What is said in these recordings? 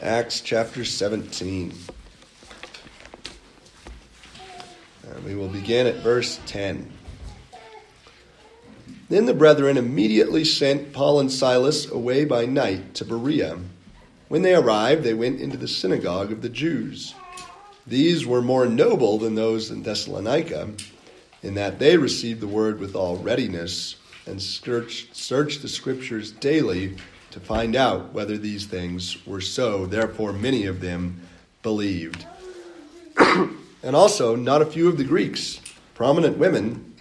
Acts chapter 17. And we will begin at verse 10. Then the brethren immediately sent Paul and Silas away by night to Berea. When they arrived, they went into the synagogue of the Jews. These were more noble than those in Thessalonica, in that they received the word with all readiness and searched, searched the scriptures daily to find out whether these things were so. Therefore, many of them believed. and also, not a few of the Greeks, prominent women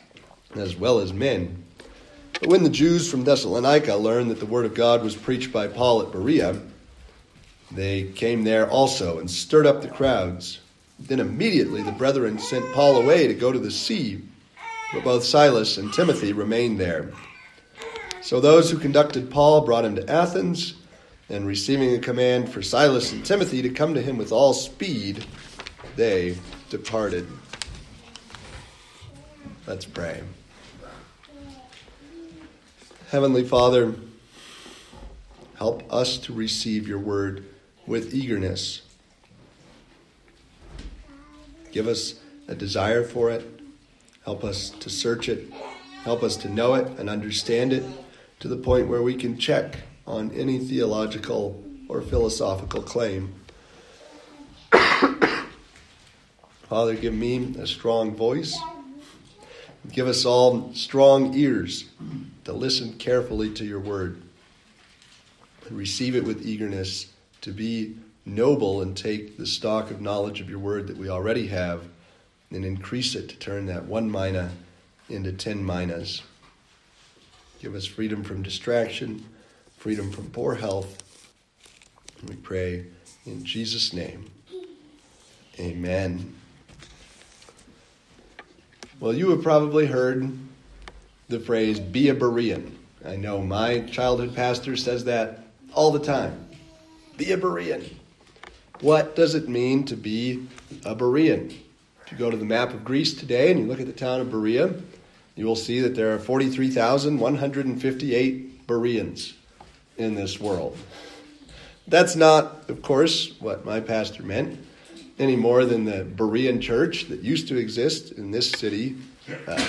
as well as men. But when the Jews from Thessalonica learned that the word of God was preached by Paul at Berea, they came there also and stirred up the crowds. Then immediately the brethren sent Paul away to go to the sea, but both Silas and Timothy remained there. So those who conducted Paul brought him to Athens, and receiving a command for Silas and Timothy to come to him with all speed, they departed. Let's pray. Heavenly Father, help us to receive your word with eagerness. Give us a desire for it. Help us to search it. Help us to know it and understand it to the point where we can check on any theological or philosophical claim. Father, give me a strong voice. Give us all strong ears to listen carefully to your word and receive it with eagerness, to be noble and take the stock of knowledge of your word that we already have and increase it to turn that one mina into ten minas. Give us freedom from distraction, freedom from poor health. We pray in Jesus' name. Amen. Well, you have probably heard the phrase, be a Berean. I know my childhood pastor says that all the time. Be a Berean. What does it mean to be a Berean? If you go to the map of Greece today and you look at the town of Berea, you will see that there are 43,158 Bereans in this world. That's not, of course, what my pastor meant any more than the Berean church that used to exist in this city uh,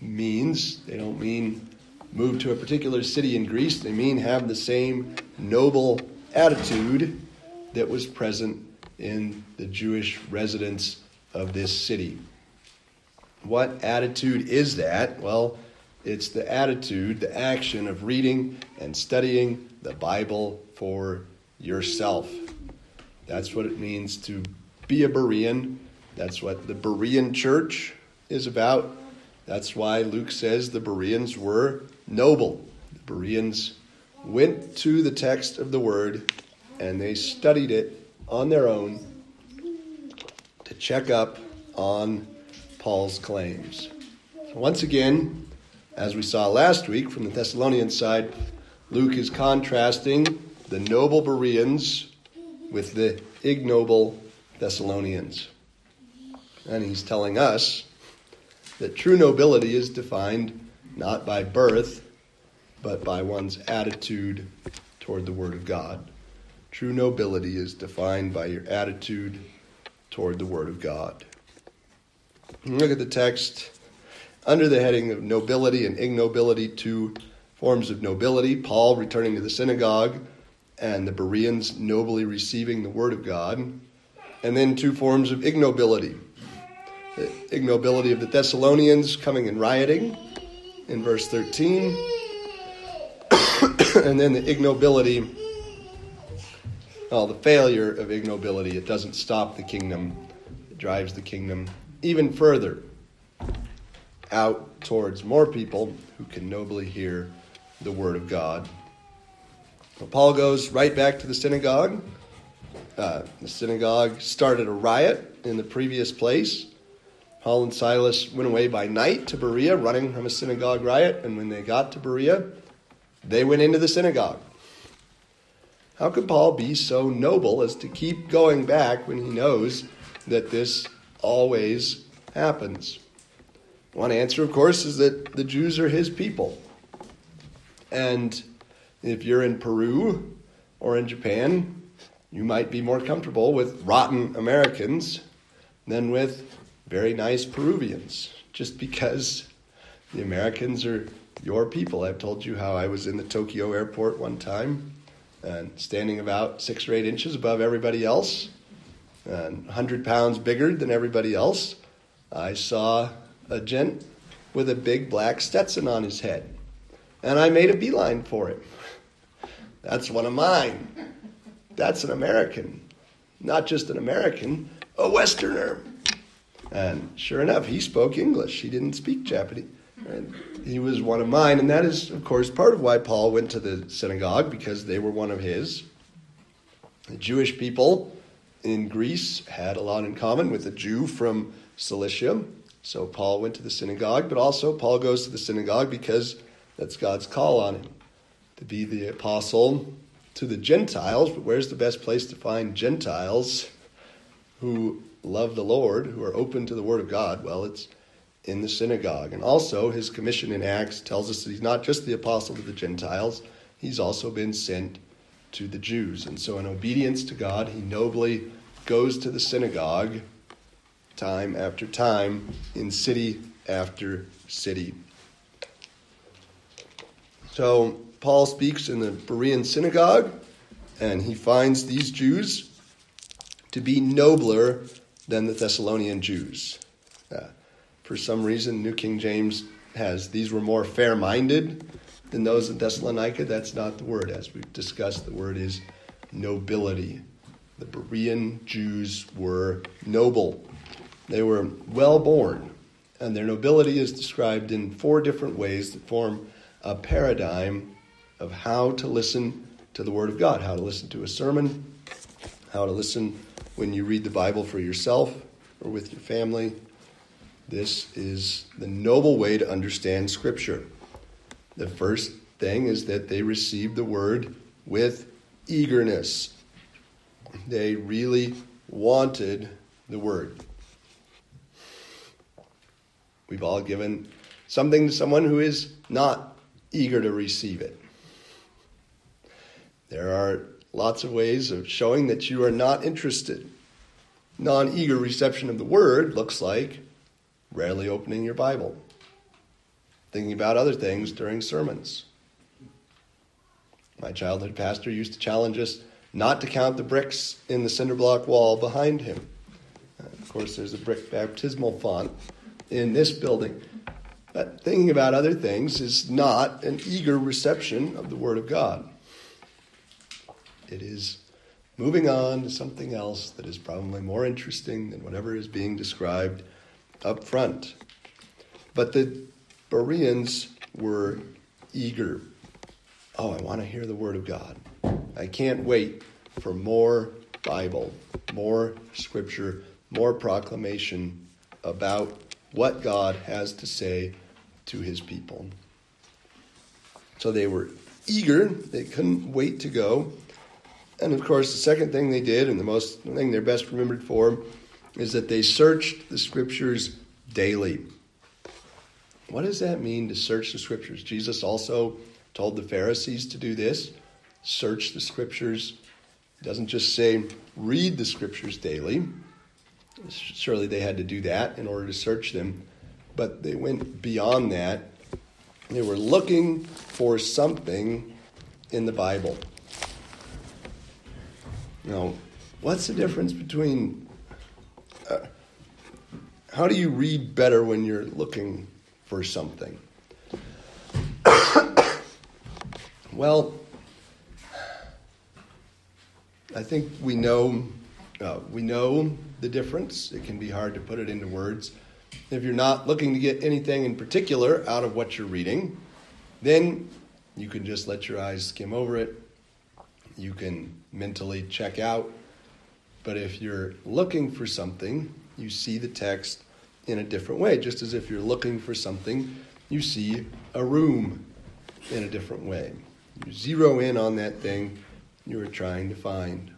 means. They don't mean move to a particular city in Greece, they mean have the same noble attitude that was present in the Jewish residents of this city. What attitude is that? Well, it's the attitude, the action of reading and studying the Bible for yourself. That's what it means to be a Berean. That's what the Berean church is about. That's why Luke says the Bereans were noble. The Bereans went to the text of the word and they studied it on their own to check up on Paul's claims. Once again, as we saw last week from the Thessalonian side, Luke is contrasting the noble Bereans with the ignoble Thessalonians. And he's telling us that true nobility is defined not by birth, but by one's attitude toward the Word of God. True nobility is defined by your attitude toward the Word of God. Look at the text. Under the heading of nobility and ignobility, two forms of nobility Paul returning to the synagogue, and the Bereans nobly receiving the Word of God. And then two forms of ignobility the ignobility of the Thessalonians coming and rioting in verse 13, and then the ignobility, well, the failure of ignobility. It doesn't stop the kingdom, it drives the kingdom even further out towards more people who can nobly hear the word of God. Well, Paul goes right back to the synagogue. Uh, the synagogue started a riot in the previous place. Paul and Silas went away by night to Berea, running from a synagogue riot, and when they got to Berea, they went into the synagogue. How could Paul be so noble as to keep going back when he knows that this always happens? One answer, of course, is that the Jews are his people. And if you're in Peru or in Japan, you might be more comfortable with rotten Americans than with very nice Peruvians, just because the Americans are your people. I've told you how I was in the Tokyo airport one time and standing about six or eight inches above everybody else and 100 pounds bigger than everybody else. I saw a gent with a big black Stetson on his head, and I made a beeline for him. That's one of mine. That's an American. Not just an American, a Westerner. And sure enough, he spoke English. He didn't speak Japanese. And he was one of mine. And that is, of course, part of why Paul went to the synagogue, because they were one of his. The Jewish people in Greece had a lot in common with a Jew from Cilicia. So Paul went to the synagogue, but also Paul goes to the synagogue because that's God's call on him to be the apostle to the Gentiles. But where's the best place to find Gentiles who love the Lord, who are open to the Word of God? Well, it's in the synagogue. And also, his commission in Acts tells us that he's not just the apostle to the Gentiles, he's also been sent to the Jews. And so, in obedience to God, he nobly goes to the synagogue time after time in city after city. So, Paul speaks in the Berean synagogue, and he finds these Jews to be nobler than the Thessalonian Jews. Uh, for some reason, New King James has these were more fair minded than those in Thessalonica. That's not the word. As we've discussed, the word is nobility. The Berean Jews were noble, they were well born, and their nobility is described in four different ways that form a paradigm of how to listen to the Word of God, how to listen to a sermon, how to listen when you read the Bible for yourself or with your family. This is the noble way to understand Scripture. The first thing is that they received the Word with eagerness. They really wanted the Word. We've all given something to someone who is not eager to receive it. There are lots of ways of showing that you are not interested. Non eager reception of the word looks like rarely opening your Bible, thinking about other things during sermons. My childhood pastor used to challenge us not to count the bricks in the cinder block wall behind him. Of course, there's a brick baptismal font in this building. But thinking about other things is not an eager reception of the Word of God. It is moving on to something else that is probably more interesting than whatever is being described up front. But the Bereans were eager. Oh, I want to hear the Word of God. I can't wait for more Bible, more Scripture, more proclamation about what God has to say to His people. So they were eager, they couldn't wait to go. And of course, the second thing they did, and the most the thing they're best remembered for, is that they searched the scriptures daily. What does that mean to search the scriptures? Jesus also told the Pharisees to do this search the scriptures. He doesn't just say read the scriptures daily. Surely they had to do that in order to search them, but they went beyond that. They were looking for something in the Bible. Now, what's the difference between uh, how do you read better when you're looking for something? well, I think we know uh, we know the difference. It can be hard to put it into words. If you're not looking to get anything in particular out of what you're reading, then you can just let your eyes skim over it you can mentally check out. But if you're looking for something, you see the text in a different way. Just as if you're looking for something, you see a room in a different way. You zero in on that thing you were trying to find.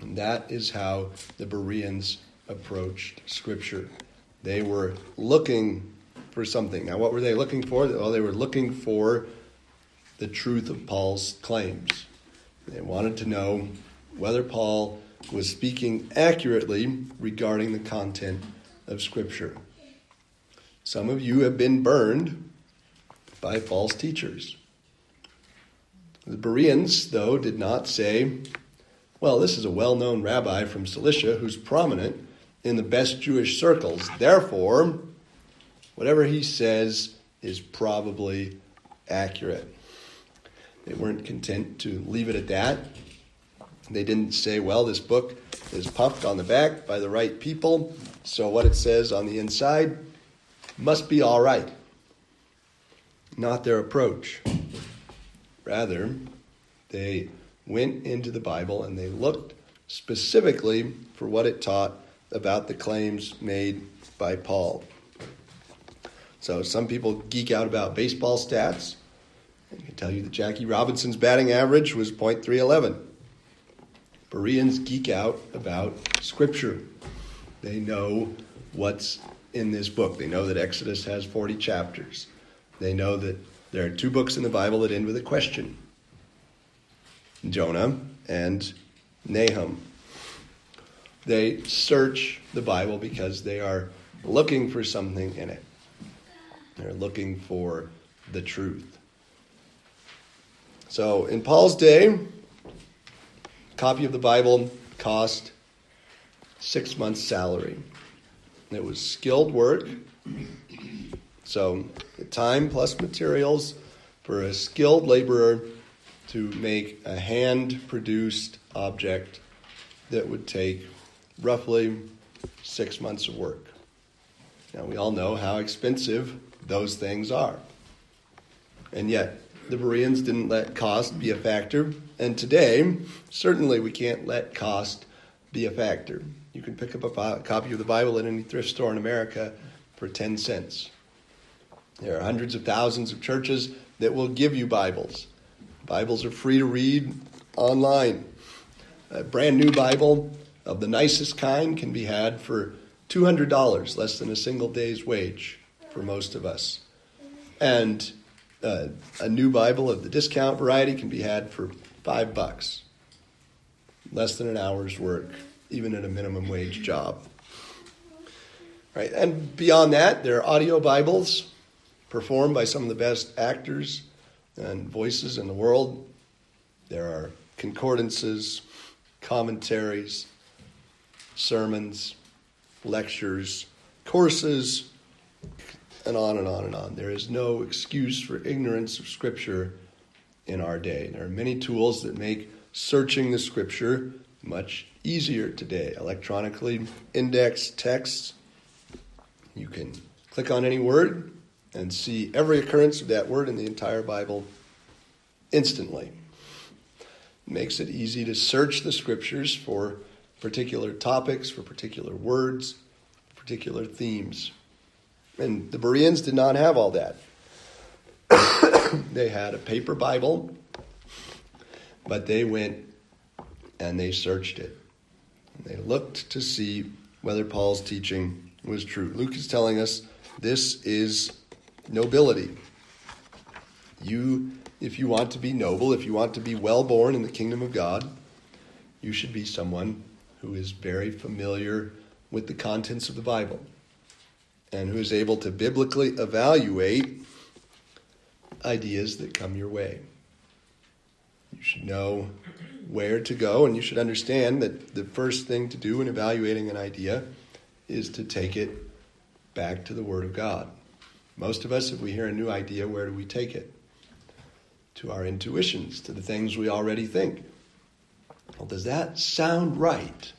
And that is how the Bereans approached Scripture. They were looking for something. Now, what were they looking for? Well, they were looking for the truth of Paul's claims. They wanted to know whether Paul was speaking accurately regarding the content of Scripture. Some of you have been burned by false teachers. The Bereans, though, did not say, well, this is a well known rabbi from Cilicia who's prominent in the best Jewish circles. Therefore, whatever he says is probably accurate. They weren't content to leave it at that. They didn't say, well, this book is puffed on the back by the right people, so what it says on the inside must be all right. Not their approach. Rather, they went into the Bible and they looked specifically for what it taught about the claims made by Paul. So some people geek out about baseball stats. I can tell you that Jackie Robinson's batting average was .311. Bereans geek out about Scripture. They know what's in this book. They know that Exodus has 40 chapters. They know that there are two books in the Bible that end with a question Jonah and Nahum. They search the Bible because they are looking for something in it. They're looking for the truth. So in Paul's day, a copy of the Bible cost six months' salary. It was skilled work. So time plus materials for a skilled laborer to make a hand produced object that would take roughly six months of work. Now, we all know how expensive those things are. And yet, the Bereans didn't let cost be a factor. And today, certainly we can't let cost be a factor. You can pick up a copy of the Bible at any thrift store in America for 10 cents. There are hundreds of thousands of churches that will give you Bibles. Bibles are free to read online. A brand new Bible of the nicest kind can be had for $200, less than a single day's wage for most of us. And uh, a new Bible of the discount variety can be had for five bucks, less than an hour's work, even at a minimum wage job. Right, and beyond that, there are audio Bibles performed by some of the best actors and voices in the world. There are concordances, commentaries, sermons, lectures, courses, and on and on and on. There is no excuse for ignorance of Scripture in our day. There are many tools that make searching the Scripture much easier today. Electronically indexed texts. You can click on any word and see every occurrence of that word in the entire Bible instantly. Makes it easy to search the Scriptures for particular topics, for particular words, particular themes. And the Bereans did not have all that. they had a paper Bible, but they went and they searched it. They looked to see whether Paul's teaching was true. Luke is telling us this is nobility. You, if you want to be noble, if you want to be well born in the kingdom of God, you should be someone who is very familiar with the contents of the Bible and who is able to biblically evaluate ideas that come your way. You should know where to go, and you should understand that the first thing to do in evaluating an idea is to take it back to the Word of God. Most of us, if we hear a new idea, where do we take it? To our intuitions, to the things we already think. Well, does that sound right?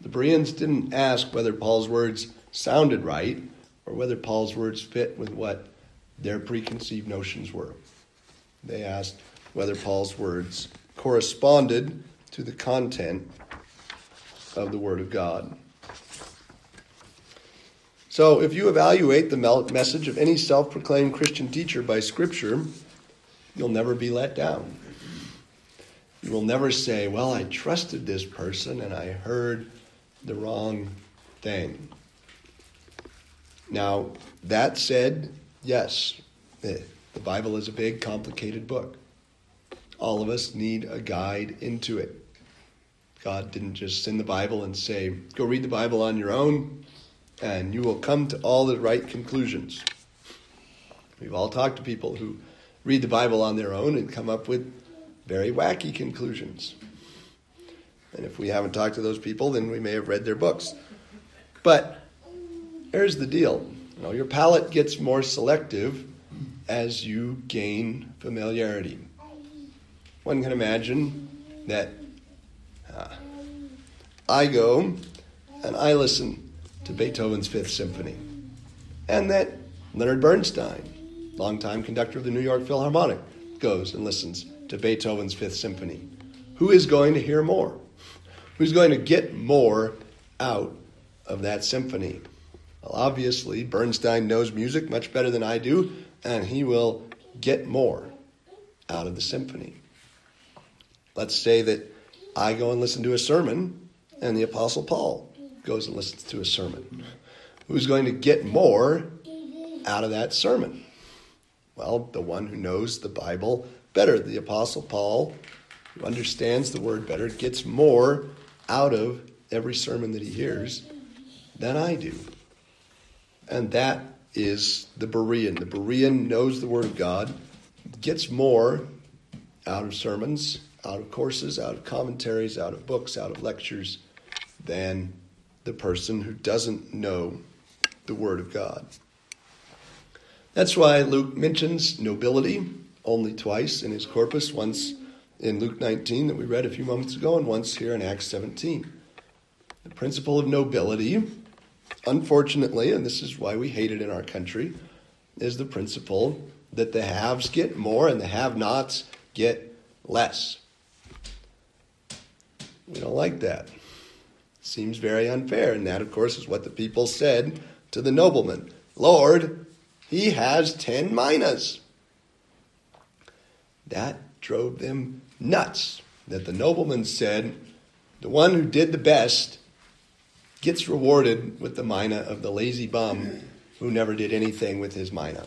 The Bereans didn't ask whether Paul's words sounded right or whether Paul's words fit with what their preconceived notions were. They asked whether Paul's words corresponded to the content of the Word of God. So, if you evaluate the message of any self proclaimed Christian teacher by Scripture, you'll never be let down. You will never say, Well, I trusted this person and I heard the wrong thing. Now, that said, yes, the, the Bible is a big, complicated book. All of us need a guide into it. God didn't just send the Bible and say, go read the Bible on your own, and you will come to all the right conclusions. We've all talked to people who read the Bible on their own and come up with very wacky conclusions. And if we haven't talked to those people, then we may have read their books. But here's the deal you know, your palate gets more selective as you gain familiarity. One can imagine that uh, I go and I listen to Beethoven's Fifth Symphony, and that Leonard Bernstein, longtime conductor of the New York Philharmonic, goes and listens to Beethoven's Fifth Symphony. Who is going to hear more? Who's going to get more out of that symphony? Well, obviously, Bernstein knows music much better than I do, and he will get more out of the symphony. Let's say that I go and listen to a sermon, and the Apostle Paul goes and listens to a sermon. Who's going to get more out of that sermon? Well, the one who knows the Bible better. The Apostle Paul, who understands the word better, gets more out of every sermon that he hears than I do. And that is the Berean. The Berean knows the Word of God, gets more out of sermons, out of courses, out of commentaries, out of books, out of lectures than the person who doesn't know the Word of God. That's why Luke mentions nobility only twice in his corpus, once in Luke 19 that we read a few moments ago, and once here in Acts 17. The principle of nobility unfortunately, and this is why we hate it in our country, is the principle that the haves get more and the have nots get less. We don't like that. Seems very unfair. And that, of course, is what the people said to the nobleman Lord, he has ten minas. That drove them nuts. That the nobleman said, The one who did the best gets rewarded with the mina of the lazy bum who never did anything with his mina.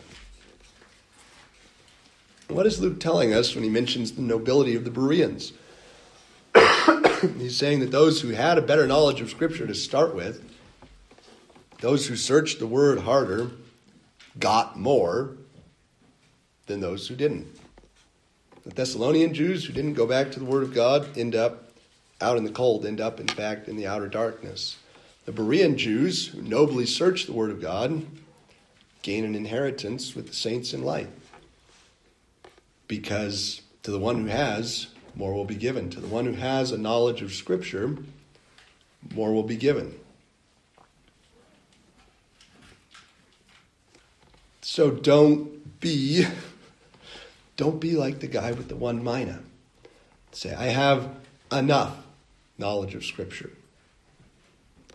What is Luke telling us when he mentions the nobility of the Bereans? He's saying that those who had a better knowledge of Scripture to start with, those who searched the Word harder, got more than those who didn't. The Thessalonian Jews who didn't go back to the Word of God end up out in the cold, end up, in fact, in the outer darkness. The Berean Jews, who nobly searched the Word of God, gain an inheritance with the saints in light. Because to the one who has, more will be given. To the one who has a knowledge of Scripture, more will be given. So don't be don't be like the guy with the one mina. Say, I have enough knowledge of Scripture.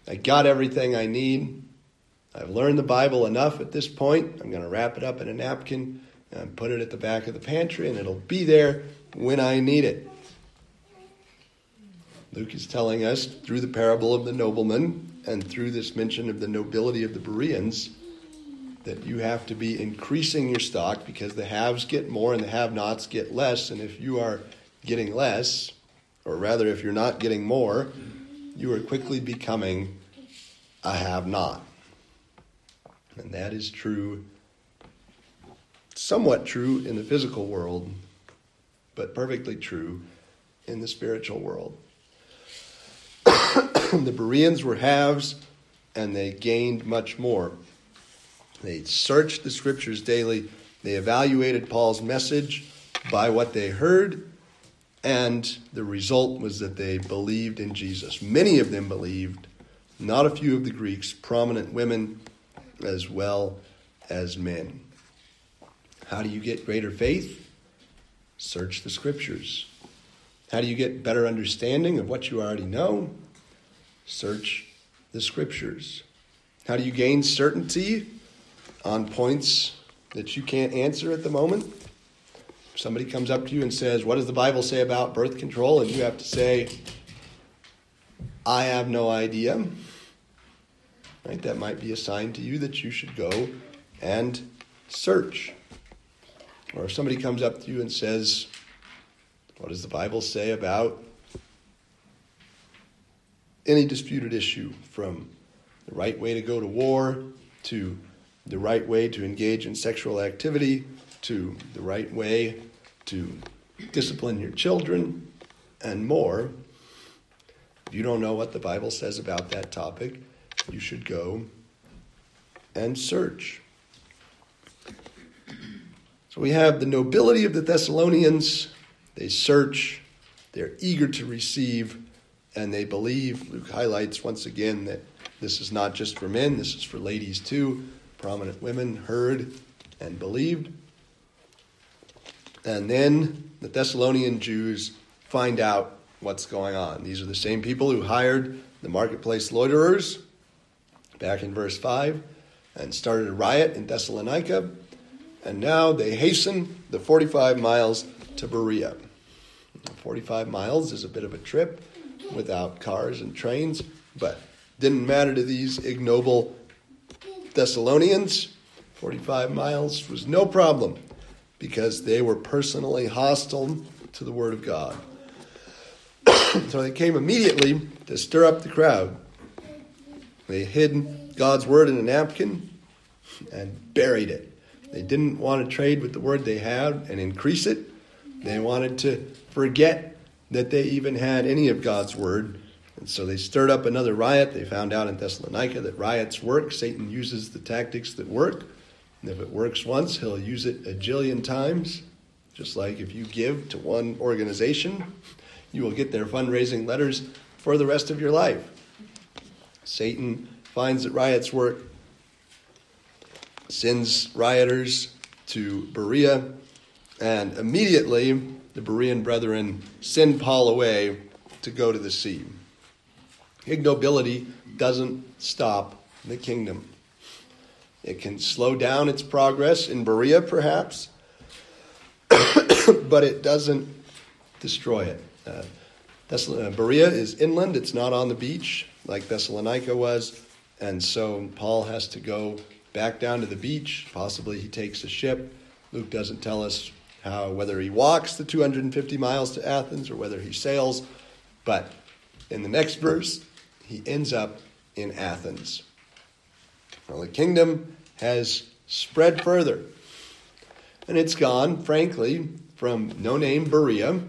I got everything I need. I've learned the Bible enough at this point. I'm going to wrap it up in a napkin and put it at the back of the pantry, and it'll be there when I need it. Luke is telling us through the parable of the nobleman and through this mention of the nobility of the Bereans that you have to be increasing your stock because the haves get more and the have nots get less. And if you are getting less, or rather, if you're not getting more, you are quickly becoming a have not. And that is true, somewhat true in the physical world, but perfectly true in the spiritual world. the Bereans were haves and they gained much more. They searched the scriptures daily, they evaluated Paul's message by what they heard and the result was that they believed in Jesus. Many of them believed, not a few of the Greeks, prominent women as well as men. How do you get greater faith? Search the scriptures. How do you get better understanding of what you already know? Search the scriptures. How do you gain certainty on points that you can't answer at the moment? somebody comes up to you and says, What does the Bible say about birth control? And you have to say, I have no idea. Right? That might be a sign to you that you should go and search. Or if somebody comes up to you and says, What does the Bible say about any disputed issue from the right way to go to war to the right way to engage in sexual activity to the right way to discipline your children and more. If you don't know what the Bible says about that topic, you should go and search. So we have the nobility of the Thessalonians. They search, they're eager to receive, and they believe. Luke highlights once again that this is not just for men, this is for ladies too. Prominent women heard and believed. And then the Thessalonian Jews find out what's going on. These are the same people who hired the marketplace loiterers back in verse 5 and started a riot in Thessalonica. And now they hasten the 45 miles to Berea. 45 miles is a bit of a trip without cars and trains, but didn't matter to these ignoble Thessalonians. 45 miles was no problem because they were personally hostile to the Word of God. so they came immediately to stir up the crowd. They hid God's Word in a napkin and buried it. They didn't want to trade with the Word they had and increase it. They wanted to forget that they even had any of God's Word. And so they stirred up another riot. They found out in Thessalonica that riots work. Satan uses the tactics that work. And if it works once, he'll use it a jillion times. Just like if you give to one organization, you will get their fundraising letters for the rest of your life. Satan finds that riots work, sends rioters to Berea, and immediately the Berean brethren send Paul away to go to the sea. Ignobility doesn't stop the kingdom. It can slow down its progress in Berea, perhaps, but it doesn't destroy it. Uh, uh, Berea is inland, it's not on the beach like Thessalonica was, and so Paul has to go back down to the beach. Possibly he takes a ship. Luke doesn't tell us how whether he walks the 250 miles to Athens or whether he sails, but in the next verse, he ends up in Athens. Well, the kingdom has spread further. And it's gone, frankly, from no name Berea,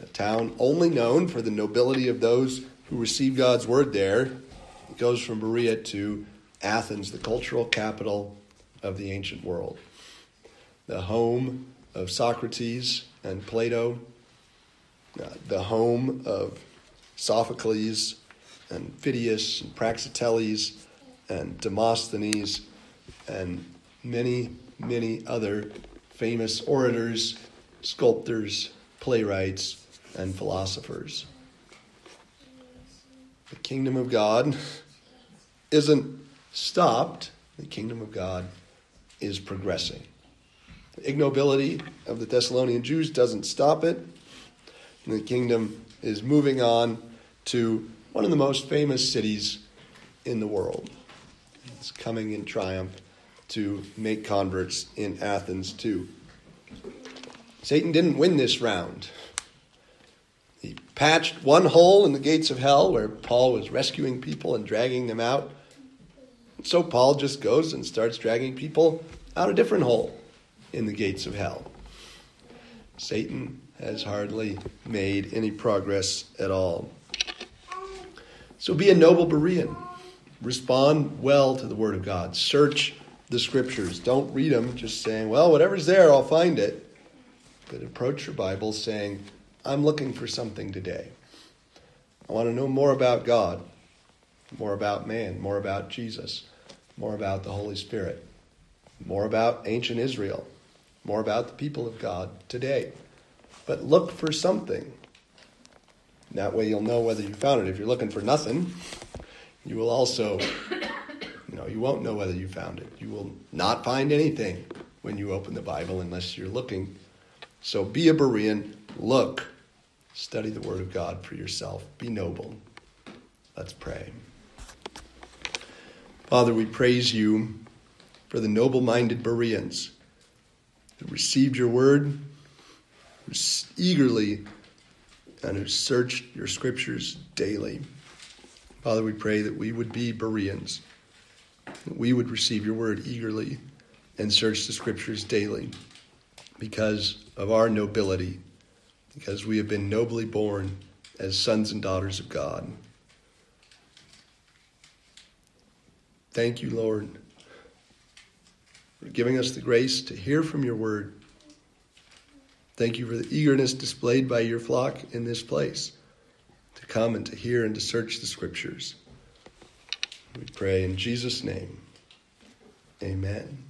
a town only known for the nobility of those who receive God's word there. It goes from Berea to Athens, the cultural capital of the ancient world, the home of Socrates and Plato, uh, the home of Sophocles and Phidias and Praxiteles and Demosthenes and many, many other famous orators, sculptors, playwrights, and philosophers. The kingdom of God isn't stopped, the kingdom of God is progressing. The ignobility of the Thessalonian Jews doesn't stop it. And the kingdom is moving on to one of the most famous cities in the world. It's coming in triumph to make converts in Athens too. Satan didn't win this round. He patched one hole in the gates of hell where Paul was rescuing people and dragging them out. So Paul just goes and starts dragging people out a different hole in the gates of hell. Satan has hardly made any progress at all. So be a noble Berean. Respond well to the Word of God. Search the Scriptures. Don't read them just saying, well, whatever's there, I'll find it. But approach your Bible saying, I'm looking for something today. I want to know more about God, more about man, more about Jesus, more about the Holy Spirit, more about ancient Israel, more about the people of God today. But look for something. That way you'll know whether you found it. If you're looking for nothing, you will also, you know, you won't know whether you found it. You will not find anything when you open the Bible unless you're looking. So be a Berean, look, study the Word of God for yourself, be noble. Let's pray. Father, we praise you for the noble minded Bereans who received your word, eagerly and who searched your scriptures daily. Father, we pray that we would be Bereans, that we would receive your word eagerly and search the scriptures daily because of our nobility, because we have been nobly born as sons and daughters of God. Thank you, Lord, for giving us the grace to hear from your word. Thank you for the eagerness displayed by your flock in this place to come and to hear and to search the scriptures. We pray in Jesus' name. Amen.